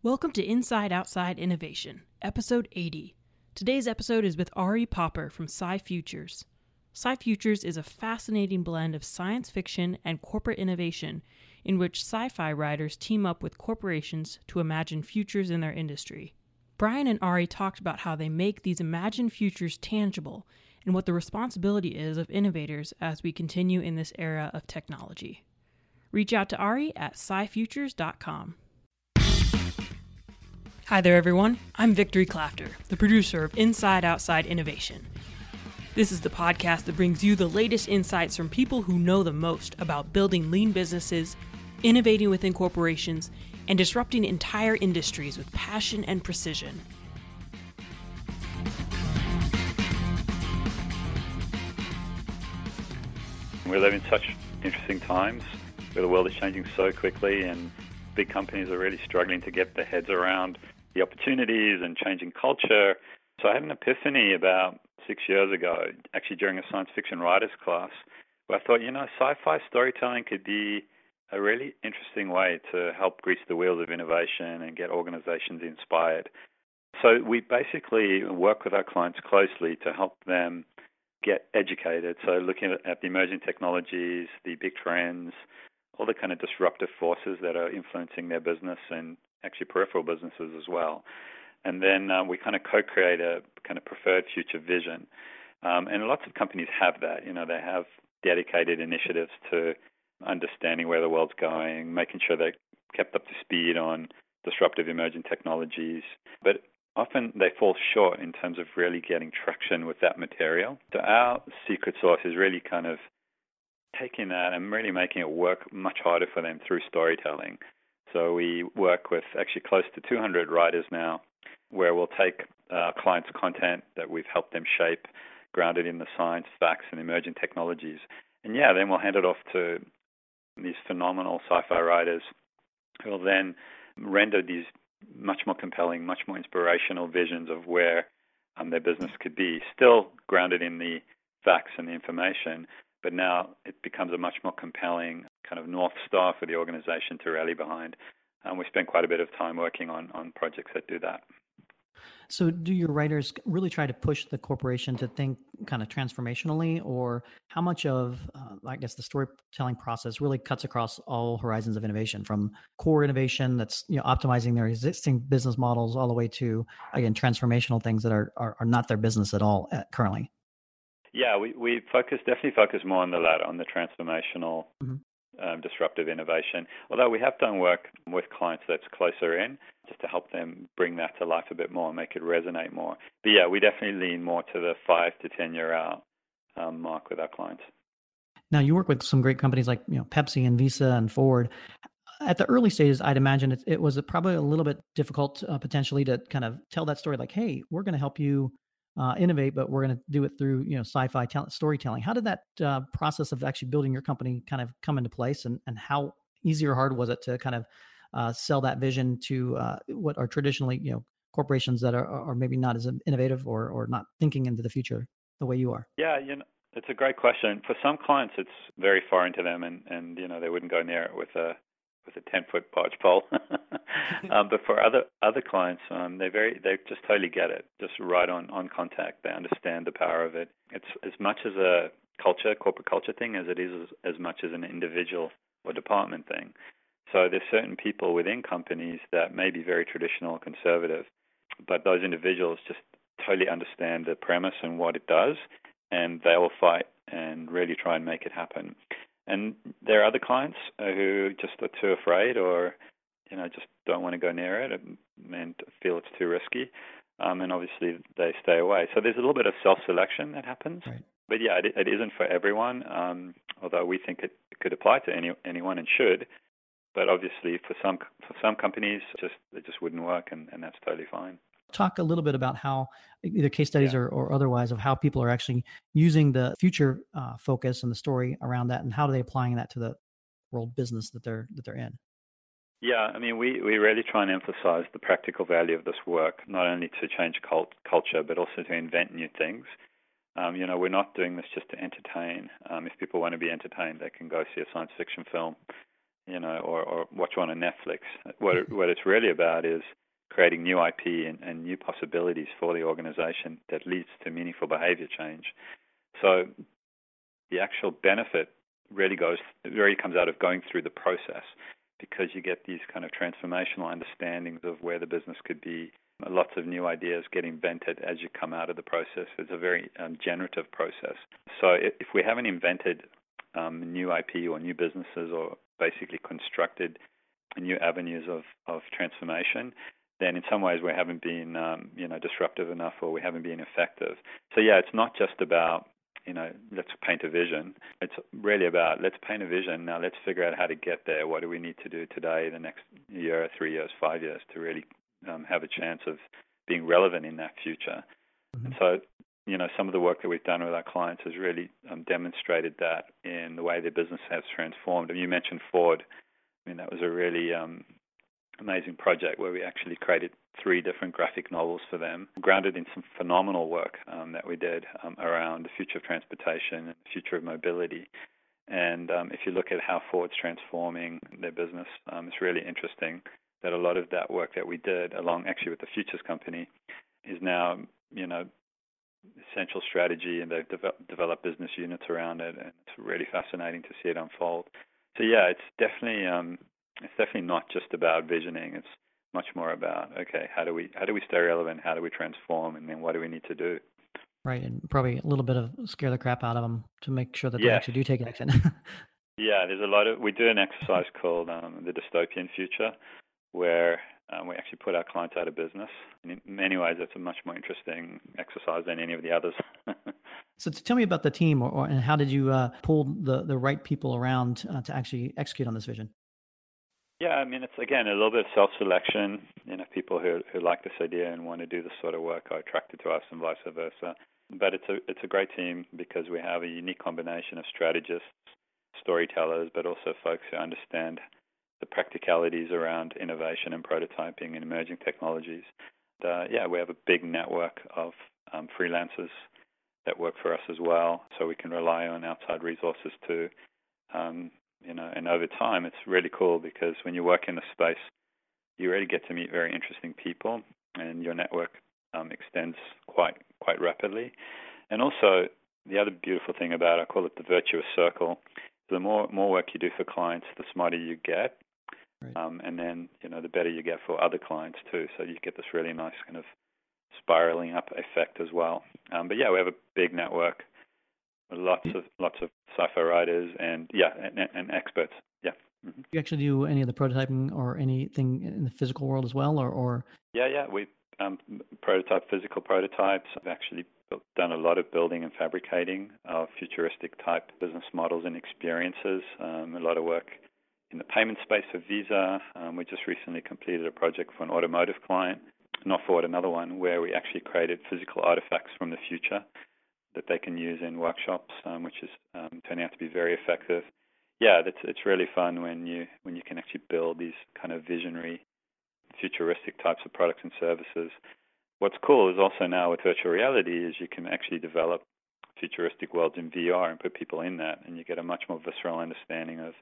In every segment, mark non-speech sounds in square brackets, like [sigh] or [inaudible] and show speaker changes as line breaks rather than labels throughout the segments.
Welcome to Inside Outside Innovation, episode 80. Today's episode is with Ari Popper from Sci Futures. Sci Futures is a fascinating blend of science fiction and corporate innovation in which sci fi writers team up with corporations to imagine futures in their industry. Brian and Ari talked about how they make these imagined futures tangible and what the responsibility is of innovators as we continue in this era of technology. Reach out to Ari at scifutures.com. Hi there, everyone. I'm Victory Clafter, the producer of Inside Outside Innovation. This is the podcast that brings you the latest insights from people who know the most about building lean businesses, innovating within corporations, and disrupting entire industries with passion and precision.
We live in such interesting times where the world is changing so quickly and big companies are really struggling to get their heads around the opportunities and changing culture. So I had an epiphany about six years ago, actually during a science fiction writers class, where I thought, you know, sci-fi storytelling could be a really interesting way to help grease the wheels of innovation and get organizations inspired. So we basically work with our clients closely to help them get educated. So looking at the emerging technologies, the big trends, all the kind of disruptive forces that are influencing their business and actually peripheral businesses as well. And then uh, we kind of co-create a kind of preferred future vision. Um, and lots of companies have that. You know, they have dedicated initiatives to understanding where the world's going, making sure they're kept up to speed on disruptive emerging technologies. But often they fall short in terms of really getting traction with that material. So our secret sauce is really kind of taking that and really making it work much harder for them through storytelling. So we work with actually close to 200 writers now, where we'll take uh, clients' content that we've helped them shape, grounded in the science, facts, and emerging technologies. And yeah, then we'll hand it off to these phenomenal sci-fi writers who will then render these much more compelling, much more inspirational visions of where um, their business could be, still grounded in the facts and the information, but now it becomes a much more compelling kind of north star for the organization to rally behind. And we spend quite a bit of time working on, on projects that do that.
So, do your writers really try to push the corporation to think kind of transformationally, or how much of, uh, I guess, the storytelling process really cuts across all horizons of innovation, from core innovation that's you know optimizing their existing business models, all the way to again transformational things that are are, are not their business at all at, uh, currently?
Yeah, we we focus definitely focus more on the latter, on the transformational mm-hmm um, disruptive innovation. Although we have done work with clients that's closer in just to help them bring that to life a bit more and make it resonate more. But yeah, we definitely lean more to the five to 10 year out um, mark with our clients.
Now, you work with some great companies like you know Pepsi and Visa and Ford. At the early stages, I'd imagine it, it was probably a little bit difficult uh, potentially to kind of tell that story like, hey, we're going to help you uh, innovate, but we're going to do it through you know sci-fi storytelling. How did that uh, process of actually building your company kind of come into place, and and how easy or hard was it to kind of uh, sell that vision to uh, what are traditionally you know corporations that are, are maybe not as innovative or or not thinking into the future the way you are?
Yeah, you know. It's a great question. For some clients, it's very foreign to them, and, and you know they wouldn't go near it with a with a 10 foot barge pole. [laughs] um, but for other other clients, um, they very they just totally get it, just right on on contact. They understand the power of it. It's as much as a culture, corporate culture thing, as it is as, as much as an individual or department thing. So there's certain people within companies that may be very traditional conservative, but those individuals just totally understand the premise and what it does, and they will fight and really try and make it happen. And there are other clients uh, who just are too afraid or, you know, just don't want to go near it and feel it's too risky. Um, and obviously they stay away. So there's a little bit of self-selection that happens. Right. But yeah, it, it isn't for everyone. Um, although we think it could apply to any anyone and should. But obviously, for some for some companies, just it just wouldn't work, and, and that's totally fine
talk a little bit about how either case studies yeah. or, or otherwise of how people are actually using the future uh, focus and the story around that and how are they applying that to the world business that they're that they're in
yeah i mean we, we really try and emphasize the practical value of this work not only to change cult, culture but also to invent new things um, you know we're not doing this just to entertain um, if people want to be entertained they can go see a science fiction film you know, or, or watch one on Netflix. What it, [laughs] what it's really about is creating new IP and, and new possibilities for the organization that leads to meaningful behavior change. So the actual benefit really goes really comes out of going through the process because you get these kind of transformational understandings of where the business could be. Lots of new ideas get invented as you come out of the process. It's a very um, generative process. So if we haven't invented um, new IP or new businesses or basically constructed new avenues of, of transformation, then in some ways we haven't been um, you know disruptive enough or we haven't been effective. So yeah, it's not just about you know let's paint a vision. It's really about let's paint a vision. Now let's figure out how to get there. What do we need to do today, the next year, three years, five years to really um, have a chance of being relevant in that future. Mm-hmm. And so you know, some of the work that we've done with our clients has really um, demonstrated that in the way their business has transformed. And you mentioned Ford. I mean, that was a really um, amazing project where we actually created three different graphic novels for them, grounded in some phenomenal work um, that we did um, around the future of transportation and the future of mobility. And um, if you look at how Ford's transforming their business, um, it's really interesting that a lot of that work that we did, along actually with the Futures Company, is now, you know, essential strategy, and they've de- developed business units around it, and it's really fascinating to see it unfold. So yeah, it's definitely um, it's definitely not just about visioning. It's much more about okay, how do we how do we stay relevant? How do we transform? And then what do we need to do?
Right, and probably a little bit of scare the crap out of them to make sure that they actually do take action. [laughs]
yeah, there's a lot of we do an exercise called um, the dystopian future, where um, we actually put our clients out of business. And in many ways, it's a much more interesting exercise than any of the others. [laughs]
so, tell me about the team, or, or and how did you uh, pull the the right people around uh, to actually execute on this vision?
Yeah, I mean, it's again a little bit of self-selection. You know, people who who like this idea and want to do this sort of work are attracted to us, and vice versa. But it's a it's a great team because we have a unique combination of strategists, storytellers, but also folks who understand the practicalities around innovation and prototyping and emerging technologies. Uh, yeah, we have a big network of um, freelancers that work for us as well, so we can rely on outside resources too. Um, you know, and over time, it's really cool because when you work in the space, you really get to meet very interesting people, and your network um, extends quite quite rapidly. And also, the other beautiful thing about it, I call it the virtuous circle. The more more work you do for clients, the smarter you get, Right. Um, and then, you know, the better you get for other clients too. So you get this really nice kind of spiraling up effect as well. Um, but yeah, we have a big network, lots of lots of sci-fi writers, and yeah, and, and experts. Yeah.
Mm-hmm. You actually do any of the prototyping or anything in the physical world as well, or, or?
Yeah, yeah, we um, prototype physical prototypes. I've actually done a lot of building and fabricating of futuristic type business models and experiences. Um, a lot of work in the payment space for Visa. Um, we just recently completed a project for an automotive client, not Ford, another one, where we actually created physical artifacts from the future that they can use in workshops, um, which is um, turning out to be very effective. Yeah, it's it's really fun when you when you can actually build these kind of visionary, futuristic types of products and services. What's cool is also now with virtual reality is you can actually develop futuristic worlds in VR and put people in that, and you get a much more visceral understanding of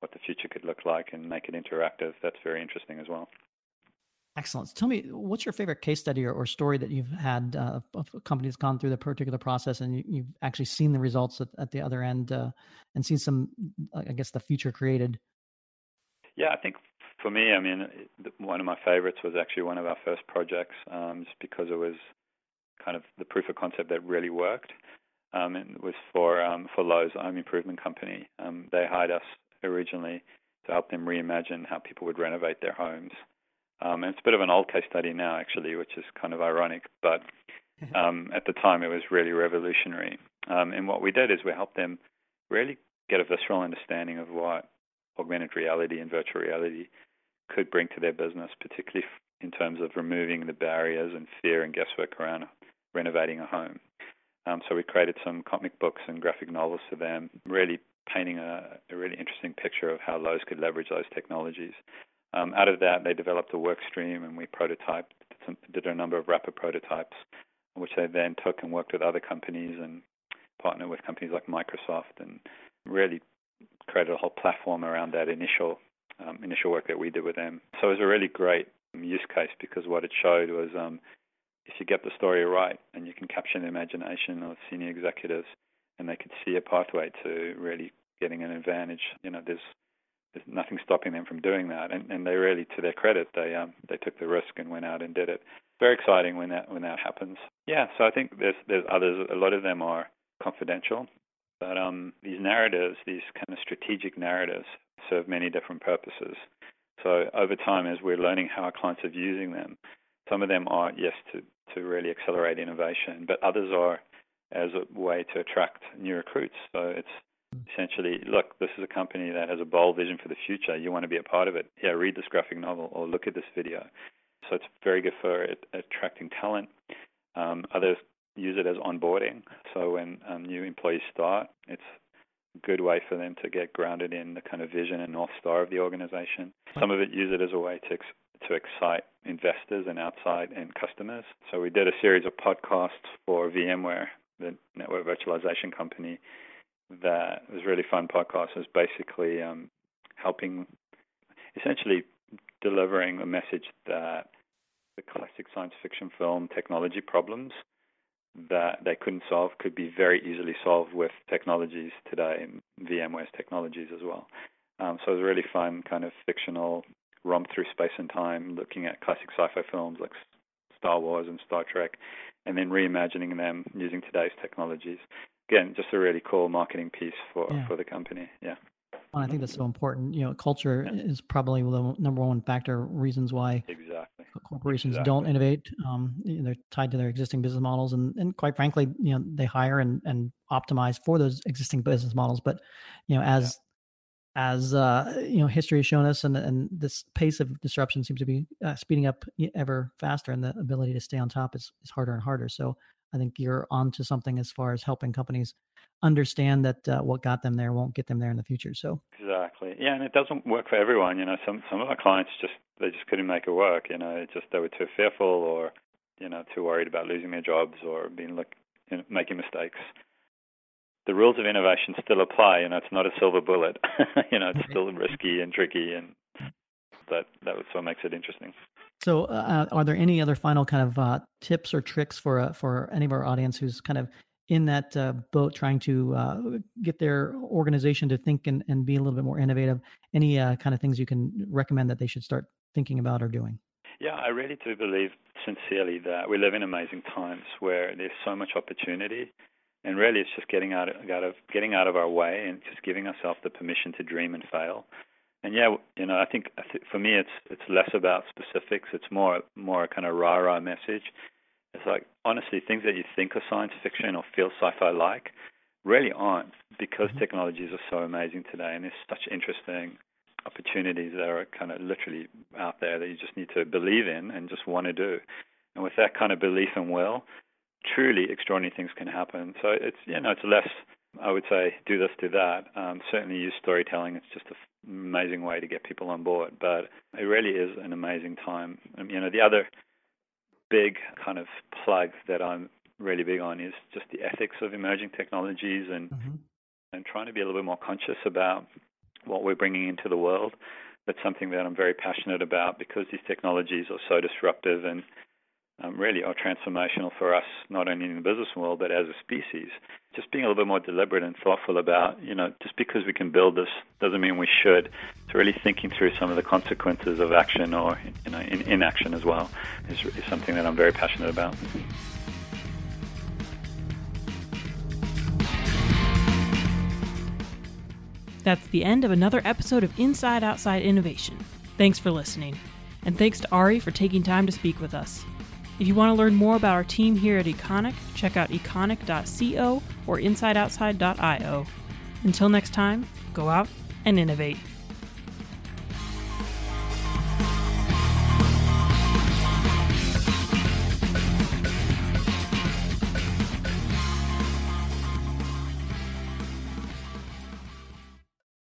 what the future could look like and make it interactive. That's very interesting as well.
Excellent. Tell me, what's your favorite case study or, or story that you've had uh, of a company that's gone through the particular process and you, have actually seen the results at, at the other end uh, and seen some, I guess, the future created?
Yeah, I think for me, I mean, one of my favorites was actually one of our first projects, um, just because it was kind of the proof of concept that really worked. Um, it was for um, for Lowe's Home Improvement Company. Um, they hired us originally to help them reimagine how people would renovate their homes. Um, and it's a bit of an old case study now, actually, which is kind of ironic, but [laughs] um, at the time it was really revolutionary. Um, and what we did is we helped them really get a visceral understanding of what augmented reality and virtual reality could bring to their business, particularly in terms of removing the barriers and fear and guesswork around renovating a home. Um, so we created some comic books and graphic novels for them, really painting a, a really interesting picture of how Lowe's could leverage those technologies. Um, out of that, they developed a work stream, and we prototyped, did a number of rapid prototypes, which they then took and worked with other companies and partnered with companies like Microsoft, and really created a whole platform around that initial um, initial work that we did with them. So it was a really great use case because what it showed was um, if you get the story right and you can capture the imagination of senior executives and they could see a pathway to really getting an advantage, you know, there's there's nothing stopping them from doing that. And, and they really, to their credit, they um, they took the risk and went out and did it. Very exciting when that when that happens. Yeah, so I think there's there's others. A lot of them are confidential, but um, these narratives, these kind of strategic narratives, serve many different purposes. So over time, as we're learning how our clients are using them, some of them are yes to to really accelerate innovation, but others are as a way to attract new recruits. So it's essentially, look, this is a company that has a bold vision for the future. You want to be a part of it. Yeah, read this graphic novel or look at this video. So it's very good for attracting talent. Um, others use it as onboarding. So when um, new employees start, it's a good way for them to get grounded in the kind of vision and north star of the organization. Some of it use it as a way to ex- to excite investors and outside and customers. So we did a series of podcasts for VMware, the network virtualization company, that was really fun podcast. Was basically um, helping, essentially delivering a message that the classic science fiction film technology problems that they couldn't solve could be very easily solved with technologies today VMware's technologies as well. Um, so it was really fun kind of fictional romp through space and time, looking at classic sci-fi films like Star Wars and Star Trek, and then reimagining them using today's technologies again, just a really cool marketing piece for yeah. for the company. Yeah.
Well, I think that's so important. You know, culture yeah. is probably the number one factor reasons why
exactly
corporations exactly. don't innovate. Um, they're tied to their existing business models, and and quite frankly, you know, they hire and and optimize for those existing business models. But you know, as as uh, you know, history has shown us, and and this pace of disruption seems to be uh, speeding up ever faster, and the ability to stay on top is is harder and harder. So I think you're onto something as far as helping companies understand that uh, what got them there won't get them there in the future. So
exactly, yeah, and it doesn't work for everyone. You know, some some of our clients just they just couldn't make it work. You know, it just they were too fearful or you know too worried about losing their jobs or being like you know, making mistakes. The rules of innovation still apply. You know, it's not a silver bullet. [laughs] you know, it's still risky and tricky, and that that was what makes it interesting.
So, uh, are there any other final kind of uh, tips or tricks for uh, for any of our audience who's kind of in that uh, boat trying to uh, get their organization to think and, and be a little bit more innovative? Any uh, kind of things you can recommend that they should start thinking about or doing?
Yeah, I really do believe sincerely that we live in amazing times where there's so much opportunity, and really it's just getting out of, out of getting out of our way and just giving ourselves the permission to dream and fail and yeah, you know, I think, I think for me, it's it's less about specifics. It's more more a kind of rah rah message. It's like honestly, things that you think are science fiction or feel sci-fi like really aren't because mm-hmm. technologies are so amazing today, and there's such interesting opportunities that are kind of literally out there that you just need to believe in and just want to do. And with that kind of belief and will, truly extraordinary things can happen. So it's you know it's less I would say do this, do that. Um, certainly use storytelling. It's just an amazing way to get people on board. But it really is an amazing time. Um, you know, the other big kind of plug that I'm really big on is just the ethics of emerging technologies and mm-hmm. and trying to be a little bit more conscious about what we're bringing into the world. That's something that I'm very passionate about because these technologies are so disruptive and um, really are transformational for us, not only in the business world, but as a species. Just being a little bit more deliberate and thoughtful about, you know, just because we can build this doesn't mean we should. So really thinking through some of the consequences of action or, you know, in, inaction as well is, is something that I'm very passionate about.
That's the end of another episode of Inside Outside Innovation. Thanks for listening. And thanks to Ari for taking time to speak with us. If you want to learn more about our team here at Econic, check out econic.co or insideoutside.io. Until next time, go out and innovate.